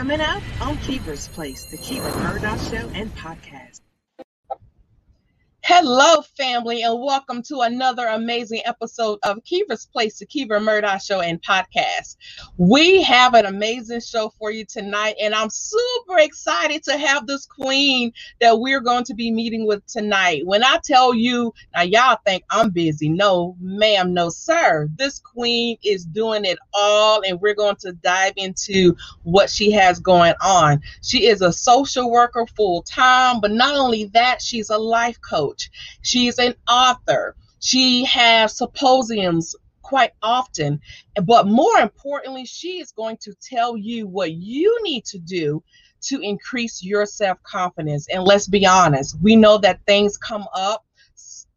Coming up on Keeper's Place, the Keeper Murdoch Show and Podcast. Hello, family, and welcome to another amazing episode of Kiva's Place, the Kiva Murdoch Show and Podcast. We have an amazing show for you tonight, and I'm super excited to have this queen that we're going to be meeting with tonight. When I tell you, now y'all think I'm busy. No, ma'am, no, sir. This queen is doing it all, and we're going to dive into what she has going on. She is a social worker full time, but not only that, she's a life coach. She's an author. She has symposiums quite often. But more importantly, she is going to tell you what you need to do to increase your self confidence. And let's be honest, we know that things come up,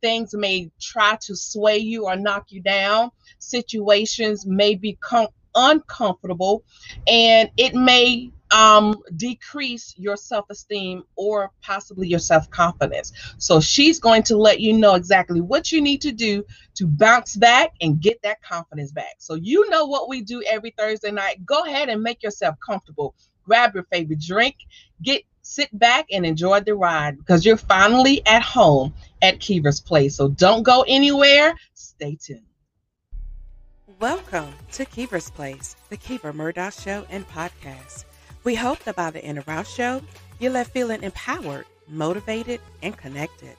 things may try to sway you or knock you down, situations may become uncomfortable, and it may um, decrease your self esteem or possibly your self confidence. So she's going to let you know exactly what you need to do to bounce back and get that confidence back. So you know what we do every Thursday night. Go ahead and make yourself comfortable. Grab your favorite drink, get sit back and enjoy the ride because you're finally at home at Kiva's Place. So don't go anywhere. Stay tuned. Welcome to Kiva's Place, the Kiva Murdoch Show and Podcast. We hope that by the end of our show, you left feeling empowered, motivated, and connected.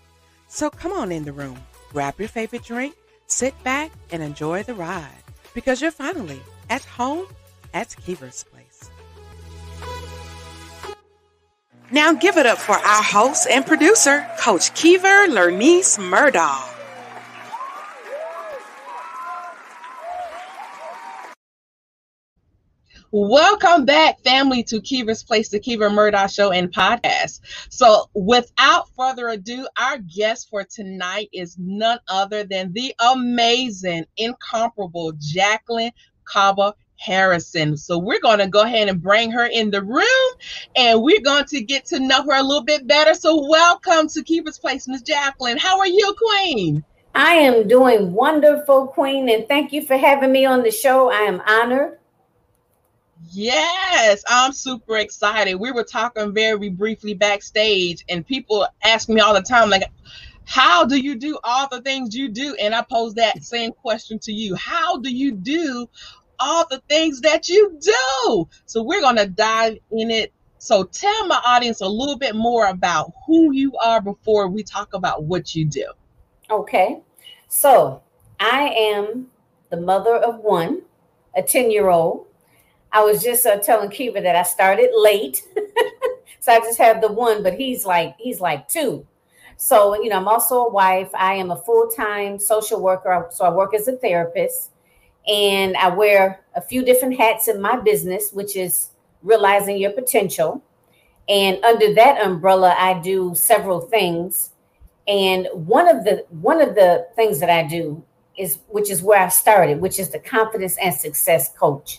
So come on in the room, grab your favorite drink, sit back, and enjoy the ride because you're finally at home at Kiva's Place. Now give it up for our host and producer, Coach Kiva Lernice Murdoch. Welcome back, family, to Kiva's Place, the Kiva Murdoch Show and Podcast. So, without further ado, our guest for tonight is none other than the amazing, incomparable Jacqueline Kaba Harrison. So, we're going to go ahead and bring her in the room and we're going to get to know her a little bit better. So, welcome to Kiva's Place, Miss Jacqueline. How are you, Queen? I am doing wonderful, Queen, and thank you for having me on the show. I am honored. Yes, I'm super excited. We were talking very briefly backstage, and people ask me all the time, like, how do you do all the things you do? And I pose that same question to you. How do you do all the things that you do? So we're going to dive in it. So tell my audience a little bit more about who you are before we talk about what you do. Okay. So I am the mother of one, a 10 year old I was just uh, telling Kiva that I started late, so I just have the one, but he's like he's like two. So you know, I'm also a wife. I am a full time social worker, so I work as a therapist, and I wear a few different hats in my business, which is realizing your potential. And under that umbrella, I do several things. And one of the one of the things that I do is which is where I started, which is the confidence and success coach.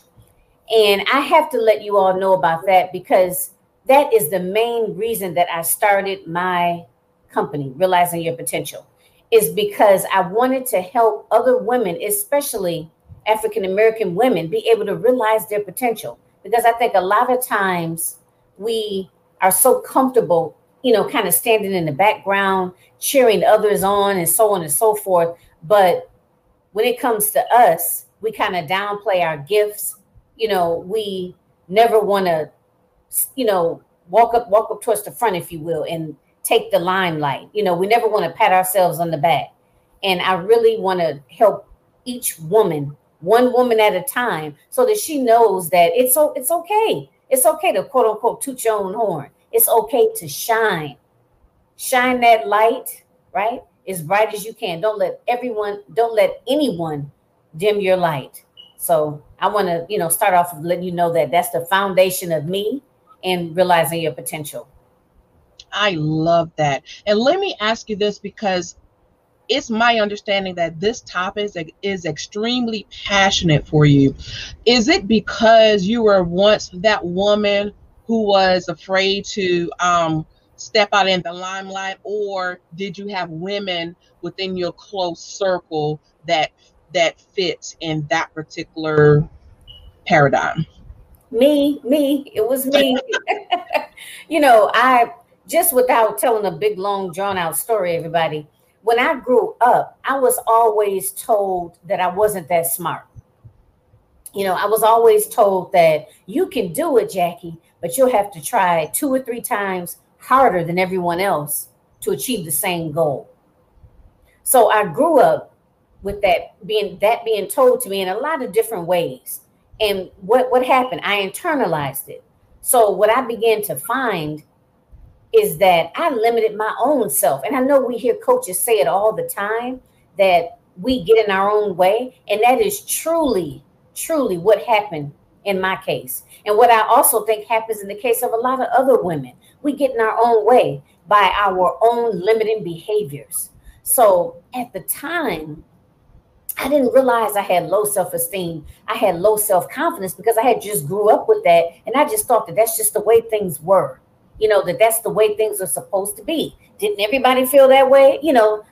And I have to let you all know about that because that is the main reason that I started my company, Realizing Your Potential, is because I wanted to help other women, especially African American women, be able to realize their potential. Because I think a lot of times we are so comfortable, you know, kind of standing in the background, cheering others on, and so on and so forth. But when it comes to us, we kind of downplay our gifts you know, we never want to, you know, walk up, walk up towards the front, if you will, and take the limelight. You know, we never want to pat ourselves on the back. And I really want to help each woman, one woman at a time, so that she knows that it's it's okay. It's okay to quote unquote toot your own horn. It's okay to shine. Shine that light, right? As bright as you can. Don't let everyone, don't let anyone dim your light. So I want to, you know, start off with letting you know that that's the foundation of me and realizing your potential. I love that. And let me ask you this because it's my understanding that this topic is, is extremely passionate for you. Is it because you were once that woman who was afraid to um, step out in the limelight, or did you have women within your close circle that that fits in that particular paradigm? Me, me, it was me. you know, I just without telling a big, long, drawn out story, everybody, when I grew up, I was always told that I wasn't that smart. You know, I was always told that you can do it, Jackie, but you'll have to try two or three times harder than everyone else to achieve the same goal. So I grew up with that being that being told to me in a lot of different ways. And what what happened? I internalized it. So what I began to find is that I limited my own self. And I know we hear coaches say it all the time that we get in our own way, and that is truly truly what happened in my case. And what I also think happens in the case of a lot of other women. We get in our own way by our own limiting behaviors. So at the time, I didn't realize I had low self-esteem. I had low self-confidence because I had just grew up with that, and I just thought that that's just the way things were. You know that that's the way things are supposed to be. Didn't everybody feel that way? You know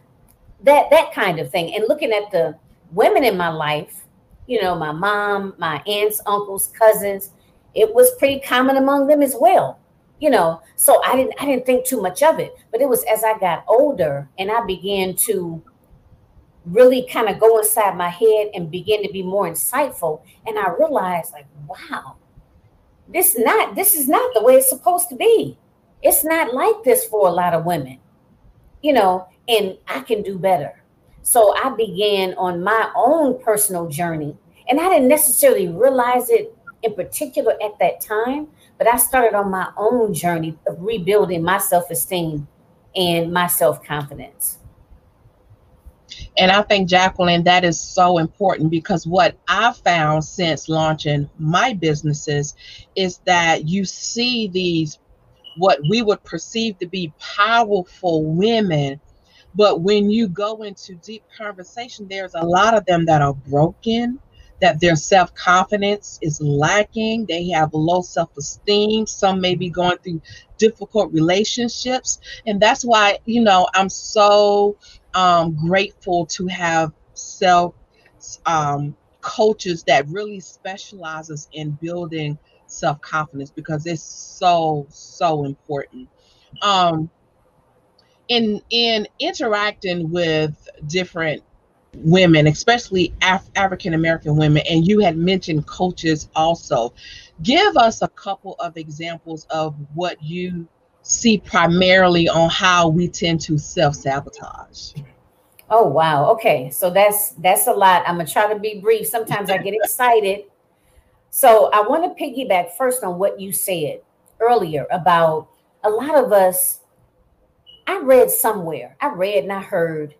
that that kind of thing. And looking at the women in my life, you know, my mom, my aunts, uncles, cousins, it was pretty common among them as well. You know, so I didn't I didn't think too much of it. But it was as I got older and I began to really kind of go inside my head and begin to be more insightful. And I realized, like, wow, this not this is not the way it's supposed to be. It's not like this for a lot of women, you know, and I can do better. So I began on my own personal journey, and I didn't necessarily realize it in particular at that time, but I started on my own journey of rebuilding my self esteem and my self confidence. And I think, Jacqueline, that is so important because what I've found since launching my businesses is that you see these, what we would perceive to be powerful women. But when you go into deep conversation, there's a lot of them that are broken, that their self confidence is lacking. They have low self esteem. Some may be going through difficult relationships. And that's why, you know, I'm so um, grateful to have self um, coaches that really specializes in building self confidence because it's so so important. Um, in in interacting with different women, especially Af- African American women, and you had mentioned coaches also. Give us a couple of examples of what you see primarily on how we tend to self-sabotage. Oh wow. Okay. So that's that's a lot. I'm gonna try to be brief. Sometimes I get excited. So I want to piggyback first on what you said earlier about a lot of us. I read somewhere, I read and I heard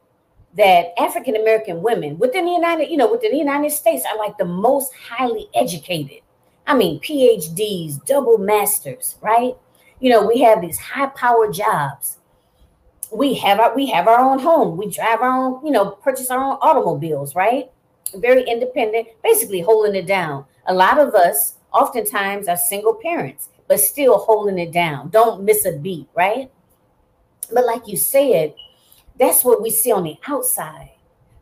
that African American women within the United, you know, within the United States are like the most highly educated. I mean, PhDs, double masters, right? You know, we have these high power jobs. We have our we have our own home. We drive our own, you know, purchase our own automobiles, right? Very independent, basically holding it down. A lot of us oftentimes are single parents, but still holding it down. Don't miss a beat, right? But like you said, that's what we see on the outside.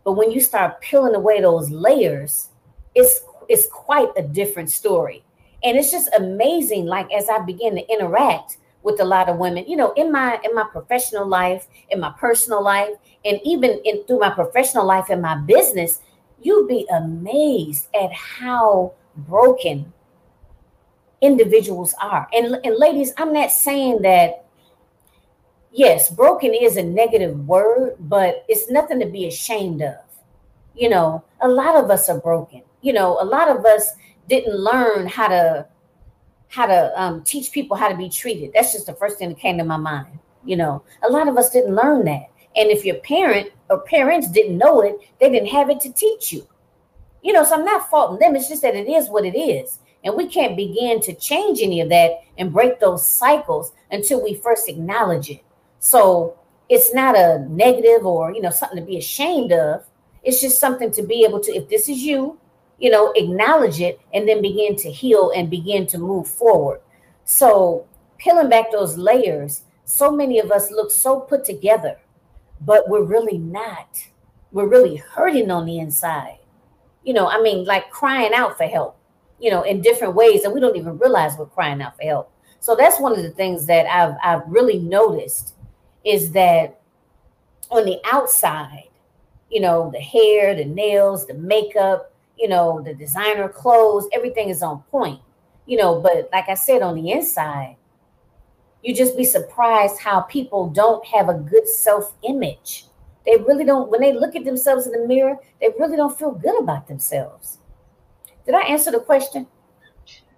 But when you start peeling away those layers, it's it's quite a different story and it's just amazing like as i begin to interact with a lot of women you know in my in my professional life in my personal life and even in through my professional life and my business you'd be amazed at how broken individuals are. And, and ladies i'm not saying that yes broken is a negative word but it's nothing to be ashamed of. You know a lot of us are broken. You know a lot of us didn't learn how to how to um, teach people how to be treated. That's just the first thing that came to my mind. You know, a lot of us didn't learn that. And if your parent or parents didn't know it, they didn't have it to teach you. You know, so I'm not faulting them. It's just that it is what it is. And we can't begin to change any of that and break those cycles until we first acknowledge it. So it's not a negative or, you know, something to be ashamed of. It's just something to be able to, if this is you, you know, acknowledge it and then begin to heal and begin to move forward. So, peeling back those layers, so many of us look so put together, but we're really not. We're really hurting on the inside. You know, I mean, like crying out for help. you know, in different ways, and we don't even realize we're crying out for help. So that's one of the things that I've I've really noticed is that on the outside, you know, the hair, the nails, the makeup, you know, the designer clothes, everything is on point. You know, but like I said, on the inside, you just be surprised how people don't have a good self-image. They really don't, when they look at themselves in the mirror, they really don't feel good about themselves. Did I answer the question?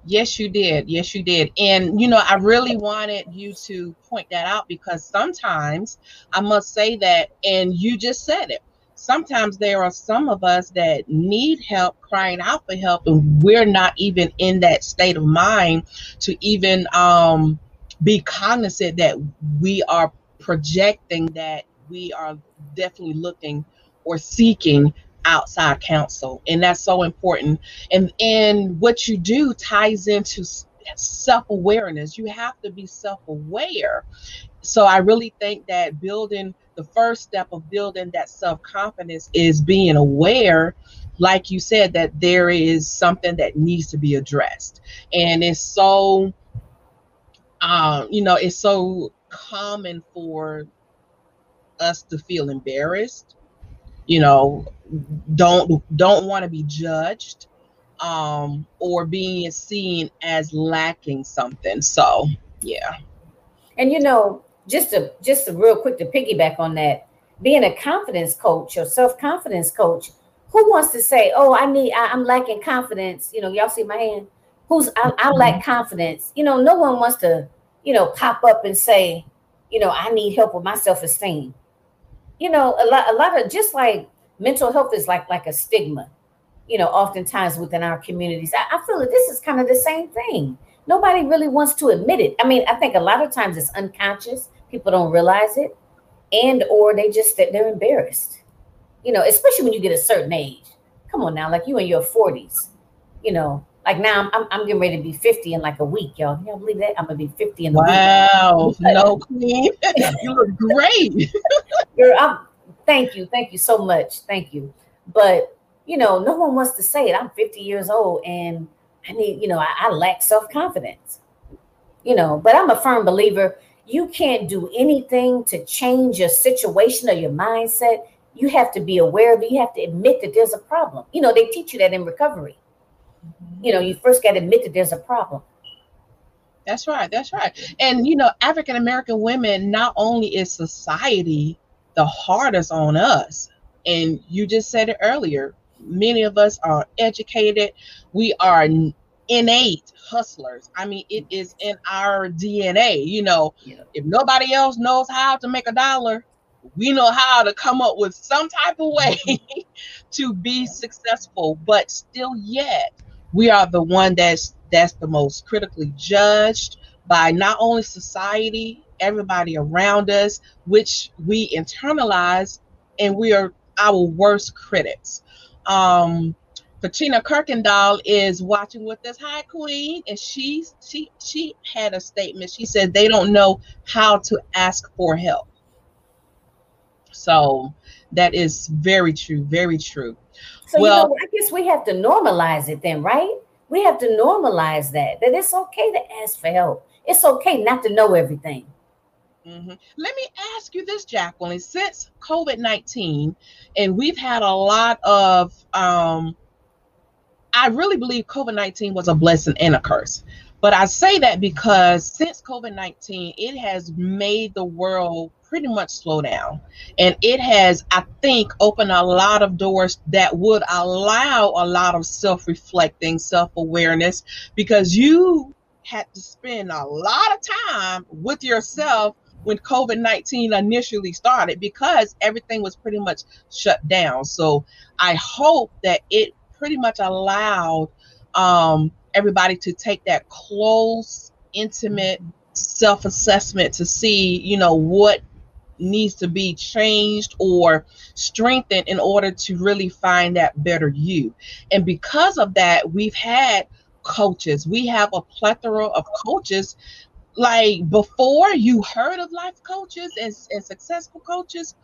Yes, you did. Yes, you did. And, you know, I really wanted you to point that out because sometimes I must say that, and you just said it. Sometimes there are some of us that need help, crying out for help, and we're not even in that state of mind to even um, be cognizant that we are projecting that we are definitely looking or seeking outside counsel. And that's so important. And and what you do ties into self-awareness. You have to be self-aware. So i really think that building the first step of building that self-confidence is being aware like you said that there is something that needs to be addressed. And it's so um you know it's so common for us to feel embarrassed. You know don't don't want to be judged um or being seen as lacking something. So yeah. And you know just to just to real quick to piggyback on that being a confidence coach or self-confidence coach who wants to say oh i need I, am lacking confidence. You know y'all see my hand? Who's I, I lack mm-hmm. confidence. You know no one wants to you know pop up and say you know i need help with my self-esteem. You know, a lot, a lot of just like mental health is like like a stigma, you know, oftentimes within our communities. I, I feel that this is kind of the same thing. Nobody really wants to admit it. I mean, I think a lot of times it's unconscious. People don't realize it, and or they just that they're embarrassed. You know, especially when you get a certain age. Come on now, like you in your forties. You know, like now, I'm, I'm getting ready to be 50 in like a week, y'all. Can y'all believe that? I'm gonna be 50 in a wow. week. Wow, no queen, you look great. Girl, I'm, thank you, thank you so much, thank you. But you know, no one wants to say it. I'm 50 years old, and I need, you know, I, I lack self confidence. You know, but I'm a firm believer. You can't do anything to change your situation or your mindset. You have to be aware of it. You have to admit that there's a problem. You know, they teach you that in recovery you know, you first got to admit that there's a problem. That's right. That's right. And you know, African American women, not only is society the hardest on us, and you just said it earlier, many of us are educated, we are innate hustlers. I mean, it is in our DNA. You know, yeah. if nobody else knows how to make a dollar, we know how to come up with some type of way to be successful, but still yet we are the one that's that's the most critically judged by not only society, everybody around us, which we internalize, and we are our worst critics. Um, Patina Kirkendall is watching with us. Hi, Queen, and she she she had a statement. She said they don't know how to ask for help. So that is very true, very true. So well, you know, I guess we have to normalize it then, right? We have to normalize that that it's okay to ask for help. It's okay not to know everything. Mm-hmm. Let me ask you this, Jacqueline. Since COVID nineteen, and we've had a lot of, um, I really believe COVID nineteen was a blessing and a curse. But I say that because since COVID 19, it has made the world pretty much slow down. And it has, I think, opened a lot of doors that would allow a lot of self reflecting, self awareness, because you had to spend a lot of time with yourself when COVID 19 initially started because everything was pretty much shut down. So I hope that it pretty much allowed um, everybody to take that close, intimate self assessment to see, you know, what needs to be changed or strengthened in order to really find that better you. And because of that, we've had coaches. We have a plethora of coaches. Like before, you heard of life coaches and, and successful coaches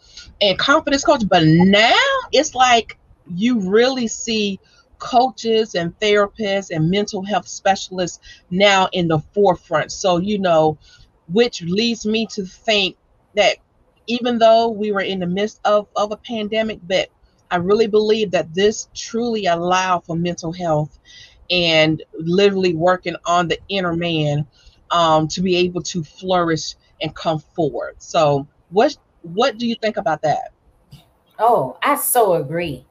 and confidence coaches, but now it's like you really see coaches and therapists and mental health specialists now in the forefront. So, you know, which leads me to think that even though we were in the midst of, of a pandemic, but I really believe that this truly allowed for mental health and literally working on the inner man um, to be able to flourish and come forward. So, what what do you think about that? Oh, I so agree.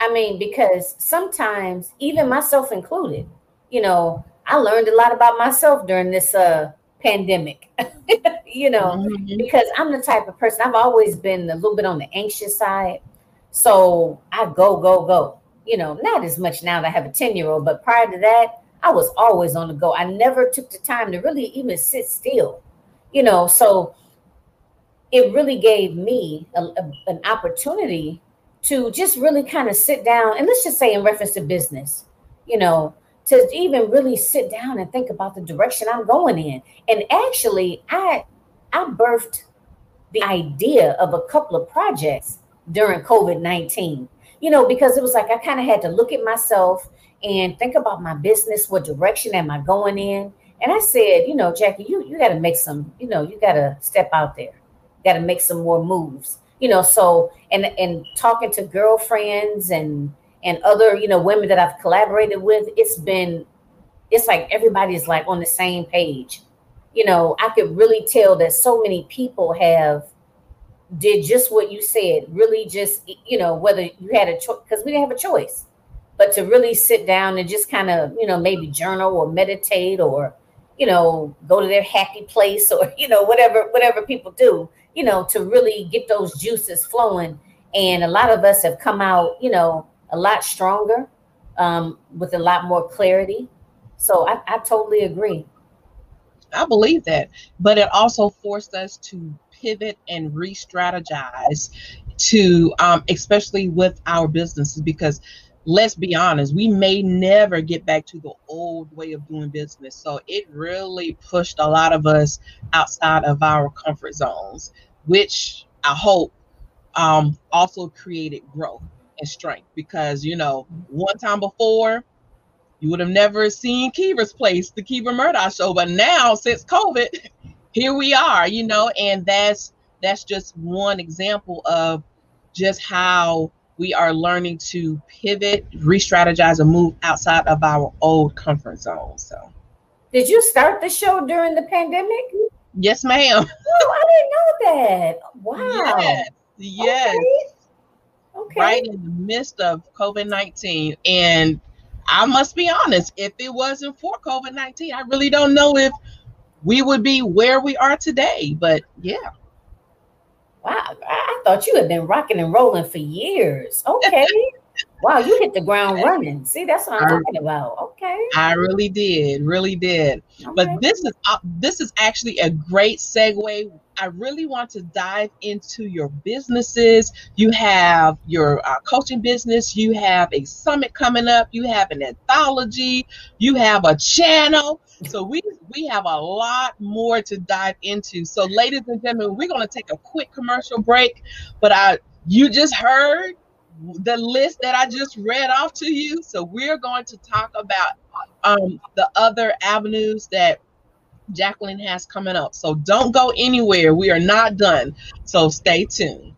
I mean, because sometimes, even myself included, you know, I learned a lot about myself during this uh pandemic. you know, mm-hmm. because I'm the type of person I've always been a little bit on the anxious side. So I go, go, go. You know, not as much now that I have a 10 year old, but prior to that, I was always on the go. I never took the time to really even sit still, you know. So it really gave me a, a, an opportunity to just really kind of sit down and let's just say in reference to business, you know, to even really sit down and think about the direction I'm going in. And actually, I I birthed the idea of a couple of projects during COVID 19, you know, because it was like I kind of had to look at myself and think about my business. What direction am I going in? And I said, you know, Jackie, you, you got to make some, you know, you got to step out there, got to make some more moves, you know. So, and, and talking to girlfriends and, and other, you know, women that I've collaborated with, it's been, it's like everybody's like on the same page. You know, I could really tell that so many people have did just what you said, really just, you know, whether you had a choice, because we didn't have a choice, but to really sit down and just kind of, you know, maybe journal or meditate or, you know, go to their happy place or, you know, whatever, whatever people do, you know, to really get those juices flowing. And a lot of us have come out, you know, a lot stronger, um, with a lot more clarity. So I, I totally agree. I believe that, but it also forced us to pivot and re-strategize to um, especially with our businesses because let's be honest we may never get back to the old way of doing business. So it really pushed a lot of us outside of our comfort zones which i hope um, also created growth and strength because you know one time before you would have never seen Kiva's place, the Kiva Murdoch show, but now since COVID, here we are, you know, and that's that's just one example of just how we are learning to pivot, re-strategize, and move outside of our old comfort zone. So, did you start the show during the pandemic? Yes, ma'am. Oh, I didn't know that. Wow. Yes. Yes. Okay. okay. Right in the midst of COVID 19. And I must be honest, if it wasn't for COVID 19, I really don't know if we would be where we are today. But yeah. Wow, I thought you had been rocking and rolling for years. Okay. wow, you hit the ground running. See, that's what I'm I, talking about. Okay. I really did, really did. Okay. But this is uh, this is actually a great segue I really want to dive into your businesses. You have your uh, coaching business, you have a summit coming up, you have an anthology, you have a channel. So we we have a lot more to dive into. So ladies and gentlemen, we're going to take a quick commercial break, but I you just heard the list that I just read off to you. So we're going to talk about um, the other avenues that Jacqueline has coming up. So don't go anywhere. We are not done. So stay tuned.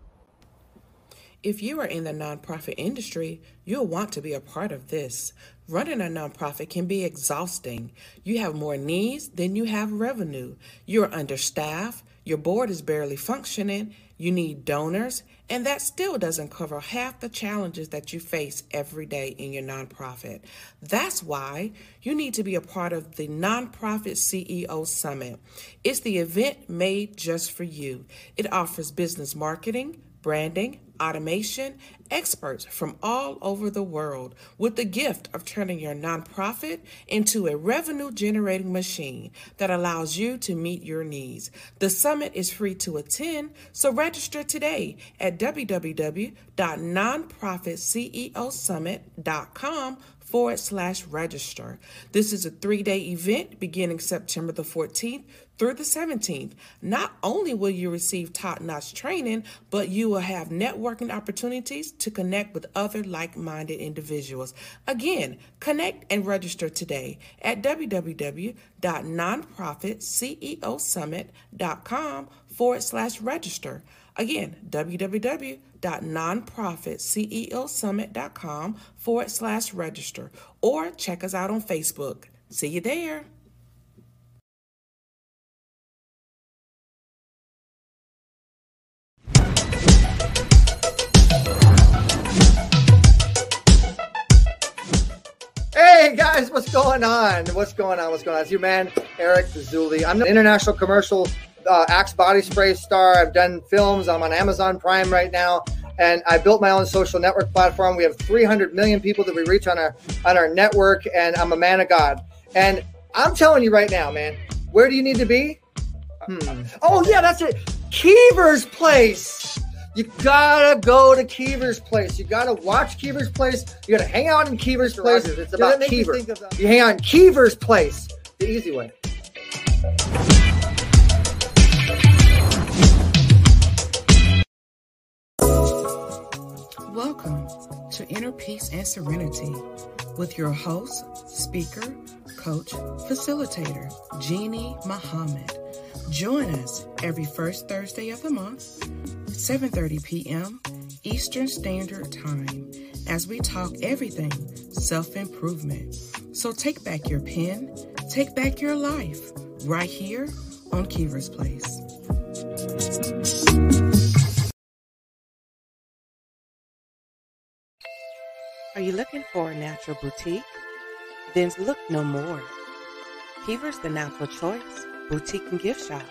If you are in the nonprofit industry, you'll want to be a part of this. Running a nonprofit can be exhausting. You have more needs than you have revenue. You're understaffed, your board is barely functioning, you need donors, and that still doesn't cover half the challenges that you face every day in your nonprofit. That's why you need to be a part of the Nonprofit CEO Summit. It's the event made just for you. It offers business marketing, branding, automation, experts from all over the world with the gift of turning your nonprofit into a revenue generating machine that allows you to meet your needs. The summit is free to attend, so register today at www.nonprofitceosummit.com forward slash register. This is a three day event beginning September the 14th through the 17th. Not only will you receive top notch training, but you will have networking opportunities to connect with other like minded individuals. Again, connect and register today at www.nonprofitceosummit.com forward slash register. Again, www.nonprofitceosummit.com forward slash register or check us out on Facebook. See you there. Hey guys, what's going on? What's going on? What's going on? It's your man, Eric Zuli. I'm an international commercial uh, Axe body spray star. I've done films. I'm on Amazon Prime right now, and I built my own social network platform. We have 300 million people that we reach on our on our network, and I'm a man of God. And I'm telling you right now, man, where do you need to be? Hmm. Oh yeah, that's it. Keever's place. You gotta go to Keever's place. You gotta watch Keever's place. You gotta hang out in Keever's place. It's about Keever. You hang out in Keever's place. The easy way. Welcome to Inner Peace and Serenity with your host, speaker, coach, facilitator, Jeannie Muhammad. Join us every first Thursday of the month, 7:30 p.m. Eastern Standard Time, as we talk everything self-improvement. So take back your pen, take back your life, right here on Keever's Place. Are you looking for a natural boutique? Then look no more. Keever's the natural choice boutique and gift shop,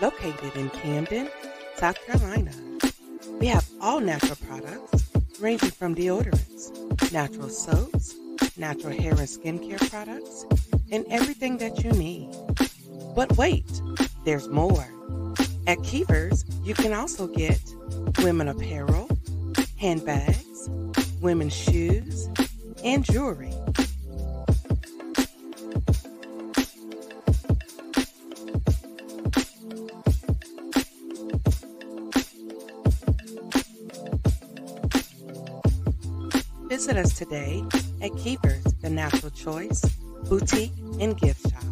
located in Camden, South Carolina. We have all natural products, ranging from deodorants, natural soaps, natural hair and skincare products, and everything that you need. But wait, there's more. At Keever's, you can also get women apparel, handbags, women's shoes, and jewelry. Visit us today at Keeper's, the natural choice, boutique, and gift shop.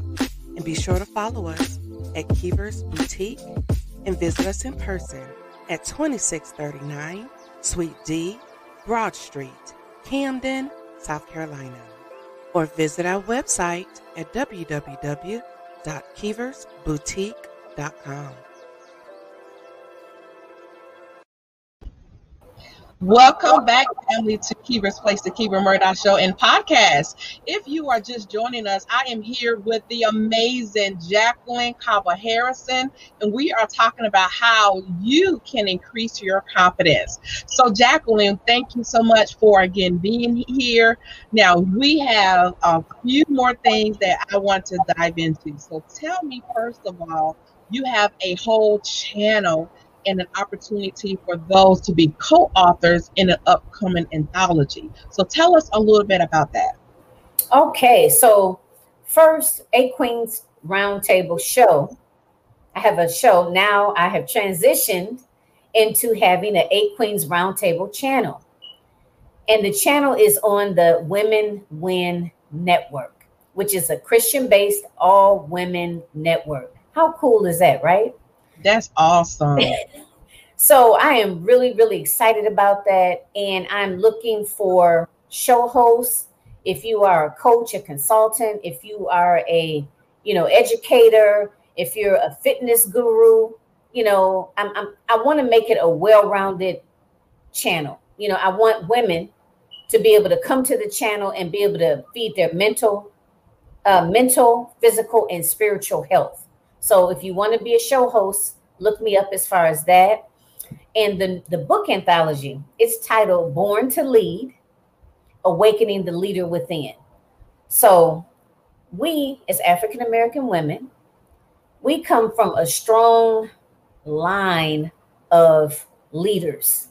And be sure to follow us at Keeper's Boutique and visit us in person at 2639 Suite D, Broad Street, Camden, South Carolina. Or visit our website at www.keeversboutique.com. Welcome back, family, to Keever's Place, the Keever Murdoch Show and podcast. If you are just joining us, I am here with the amazing Jacqueline Caba Harrison, and we are talking about how you can increase your confidence. So, Jacqueline, thank you so much for again being here. Now, we have a few more things that I want to dive into. So, tell me, first of all, you have a whole channel and an opportunity for those to be co-authors in an upcoming anthology. So tell us a little bit about that. Okay, so first, A Queens Roundtable show. I have a show now. I have transitioned into having an A Queens Roundtable channel, and the channel is on the Women Win Network, which is a Christian-based all-women network. How cool is that, right? That's awesome. so I am really, really excited about that. And I'm looking for show hosts. If you are a coach, a consultant, if you are a, you know, educator, if you're a fitness guru, you know, I'm, I'm I want to make it a well-rounded channel. You know, I want women to be able to come to the channel and be able to feed their mental, uh, mental, physical, and spiritual health. So if you want to be a show host, look me up as far as that. And the, the book anthology, it's titled Born to Lead Awakening the Leader Within. So we, as African American women, we come from a strong line of leaders.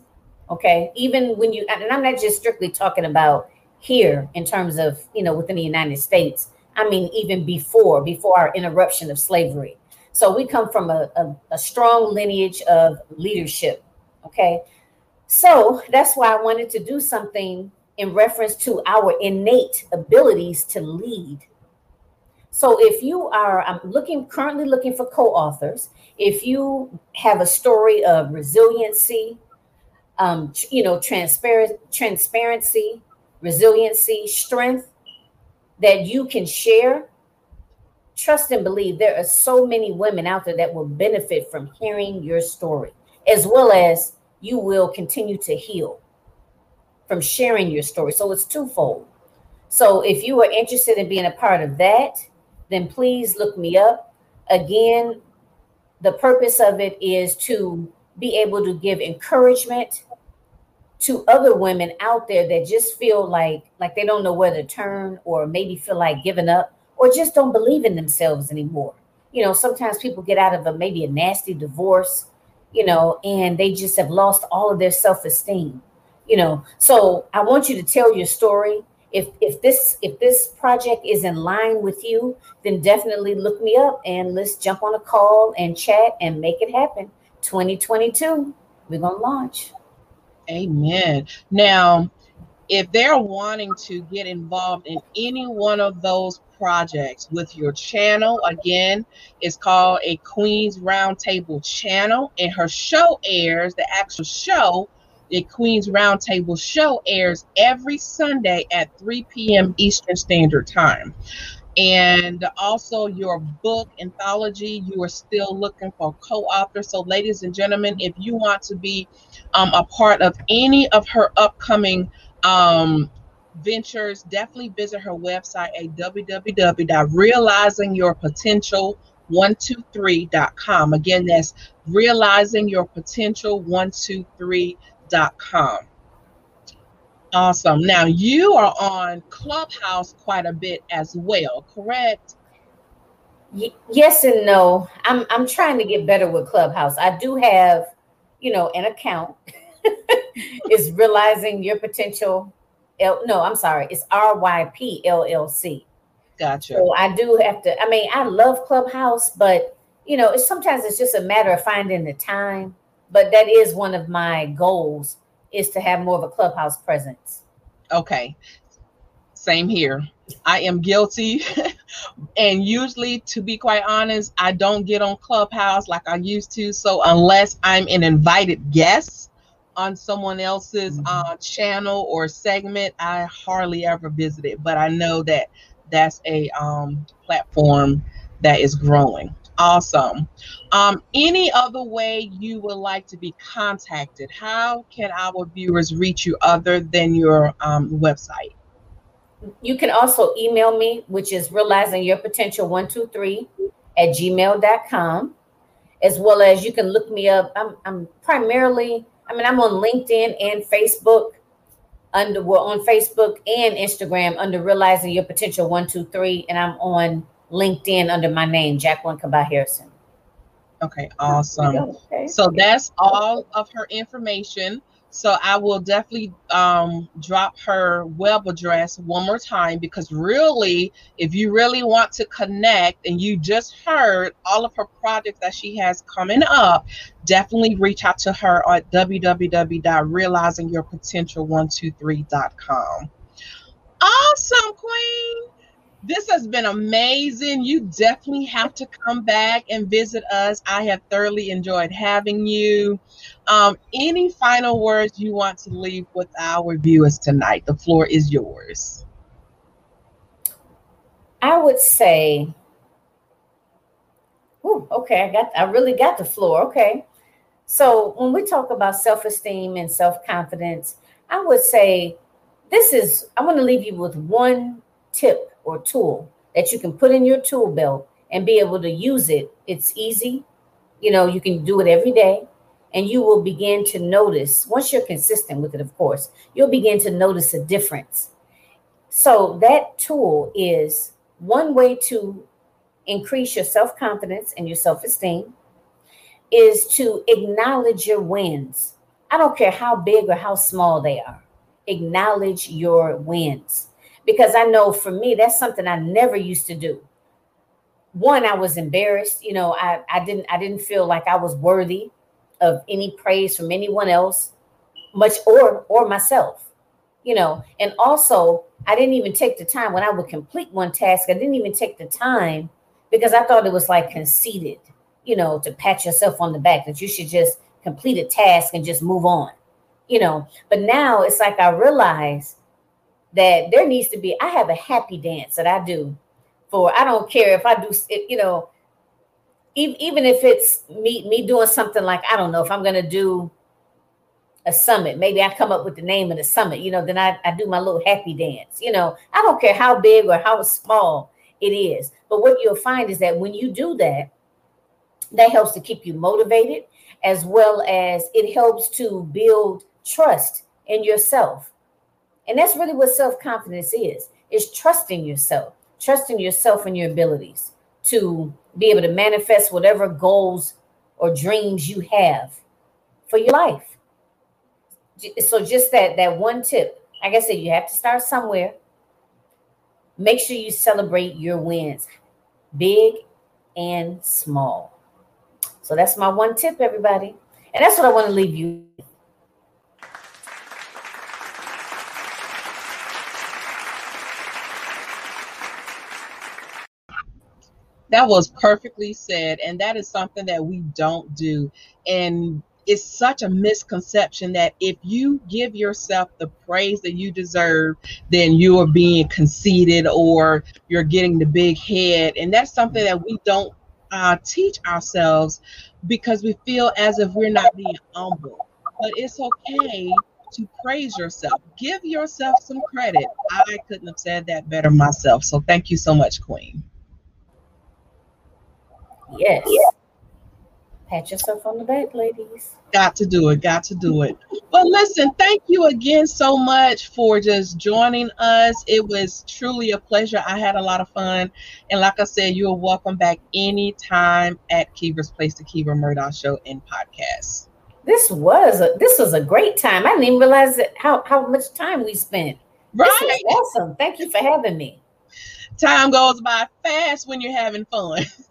Okay. Even when you, and I'm not just strictly talking about here in terms of, you know, within the United States. I mean, even before, before our interruption of slavery. So we come from a, a, a strong lineage of leadership. Okay. So that's why I wanted to do something in reference to our innate abilities to lead. So if you are, I'm looking currently looking for co-authors. If you have a story of resiliency, um, you know, transparent transparency, resiliency, strength that you can share, trust and believe there are so many women out there that will benefit from hearing your story, as well as you will continue to heal from sharing your story. So it's twofold. So if you are interested in being a part of that, then please look me up. Again, the purpose of it is to be able to give encouragement to other women out there that just feel like like they don't know where to turn or maybe feel like giving up or just don't believe in themselves anymore. You know, sometimes people get out of a maybe a nasty divorce, you know, and they just have lost all of their self-esteem. You know, so I want you to tell your story. If if this if this project is in line with you, then definitely look me up and let's jump on a call and chat and make it happen. 2022, we're gonna launch. Amen. Now, if they're wanting to get involved in any one of those projects with your channel, again, it's called a Queen's Roundtable channel, and her show airs, the actual show, the Queen's Roundtable show airs every Sunday at 3 p.m. Eastern Standard Time and also your book anthology you are still looking for co-authors so ladies and gentlemen if you want to be um, a part of any of her upcoming um, ventures definitely visit her website at www.realizingyourpotential123.com again that's realizingyourpotential123.com Awesome. Now you are on Clubhouse quite a bit as well, correct? Y- yes and no. I'm I'm trying to get better with Clubhouse. I do have, you know, an account. is realizing your potential. L- no, I'm sorry. It's RYP LLC. Gotcha. So I do have to. I mean, I love Clubhouse, but you know, it's sometimes it's just a matter of finding the time. But that is one of my goals is to have more of a clubhouse presence. Okay. Same here. I am guilty. and usually, to be quite honest, I don't get on Clubhouse like I used to. So, unless I'm an invited guest on someone else's mm-hmm. uh, channel or segment, I hardly ever visit it. But I know that that's a um, platform that is growing. Awesome. Um, any other way you would like to be contacted? How can our viewers reach you other than your um, website? You can also email me, which is realizing your potential 123 at gmail.com, as well as you can look me up. I'm, I'm primarily, I mean, I'm on LinkedIn and Facebook under well on Facebook and Instagram under realizing your potential 123, and I'm on LinkedIn under my name, Jacqueline Kaba Harrison. Okay, awesome. Okay. So that's all of her information. So I will definitely um, drop her web address one more time because really, if you really want to connect and you just heard all of her projects that she has coming up, definitely reach out to her at www.realizingyourpotential123.com. Awesome, Queen. This has been amazing. You definitely have to come back and visit us. I have thoroughly enjoyed having you. Um, any final words you want to leave with our viewers tonight? The floor is yours. I would say, oh, okay, I got, I really got the floor. Okay. So when we talk about self-esteem and self-confidence, I would say this is, I want to leave you with one tip or tool that you can put in your tool belt and be able to use it. It's easy. You know, you can do it every day and you will begin to notice, once you're consistent with it, of course, you'll begin to notice a difference. So, that tool is one way to increase your self confidence and your self esteem is to acknowledge your wins. I don't care how big or how small they are. acknowledge your wins. Because I know for me, that's something I never used to do. One, I was embarrassed. You know, I, I didn't I didn't feel like I was worthy of any praise from anyone else, much or or myself. You know, and also I didn't even take the time when I would complete one task, I didn't even take the time because I thought it was like conceited, you know, to pat yourself on the back that you should just complete a task and just move on, you know. But now it's like I realize that there needs to be, I have a happy dance that I do for, I don't care if I do, you know, even if it's me me doing something like I don't know if I'm gonna do a summit. Maybe I come up with the name of the summit, you know, then I, I do my little happy dance. You know, I don't care how big or how small it is. But what you'll find is that when you do that, that helps to keep you motivated as well as it helps to build trust in yourself. And that's really what self-confidence is. Is trusting yourself, trusting yourself and your abilities to be able to manifest whatever goals or dreams you have for your life. So just that that one tip, like I said, you have to start somewhere. Make sure you celebrate your wins, big and small. So that's my one tip, everybody. And that's what I want to leave you. That was perfectly said. And that is something that we don't do. And it's such a misconception that if you give yourself the praise that you deserve, then you are being conceited or you're getting the big head. And that's something that we don't uh, teach ourselves because we feel as if we're not being humble. But it's okay to praise yourself. Give yourself some credit. I couldn't have said that better myself. So thank you so much, Queen. Yes. Pat yourself on the back, ladies. Got to do it. Got to do it. But listen, thank you again so much for just joining us. It was truly a pleasure. I had a lot of fun. And like I said, you are welcome back anytime at Kiva's Place, the Kiva Murdoch Show and Podcast. This was a this was a great time. I didn't even realize how, how much time we spent. Right. awesome. Thank you for having me. Time goes by fast when you're having fun.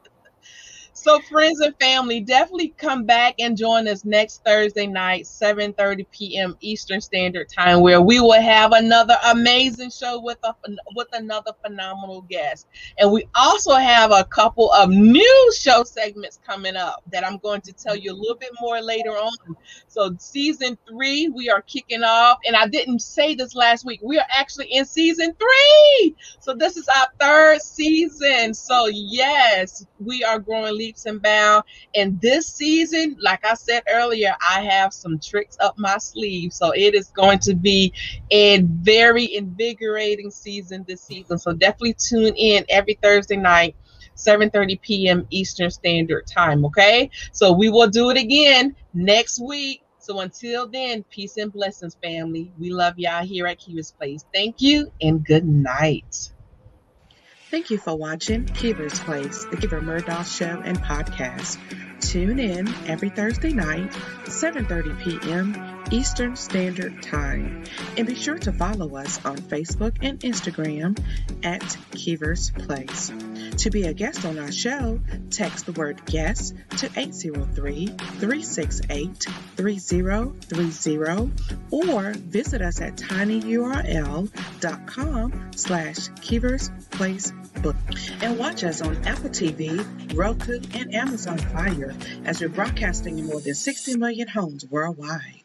So, friends and family, definitely come back and join us next Thursday night, 7:30 p.m. Eastern Standard Time, where we will have another amazing show with a with another phenomenal guest. And we also have a couple of new show segments coming up that I'm going to tell you a little bit more later on. So, season three, we are kicking off, and I didn't say this last week. We are actually in season three. So, this is our third season. So, yes, we are growing leaps and bounds. And this season, like I said earlier, I have some tricks up my sleeve. So it is going to be a very invigorating season this season. So definitely tune in every Thursday night. 7:30 p.m. Eastern Standard Time, okay? So we will do it again next week. So until then, peace and blessings, family. We love y'all here at Kiva's Place. Thank you and good night. Thank you for watching Kiva's Place, the Kiva Murdoch Show and podcast. Tune in every Thursday night, 7.30 p.m. Eastern Standard Time. And be sure to follow us on Facebook and Instagram at Kiva's Place. To be a guest on our show, text the word guest to 803-368-3030 or visit us at tinyurl.com slash Kiva's Place book. And watch us on Apple TV, Roku, and Amazon Fire as we're broadcasting in more than 60 million homes worldwide.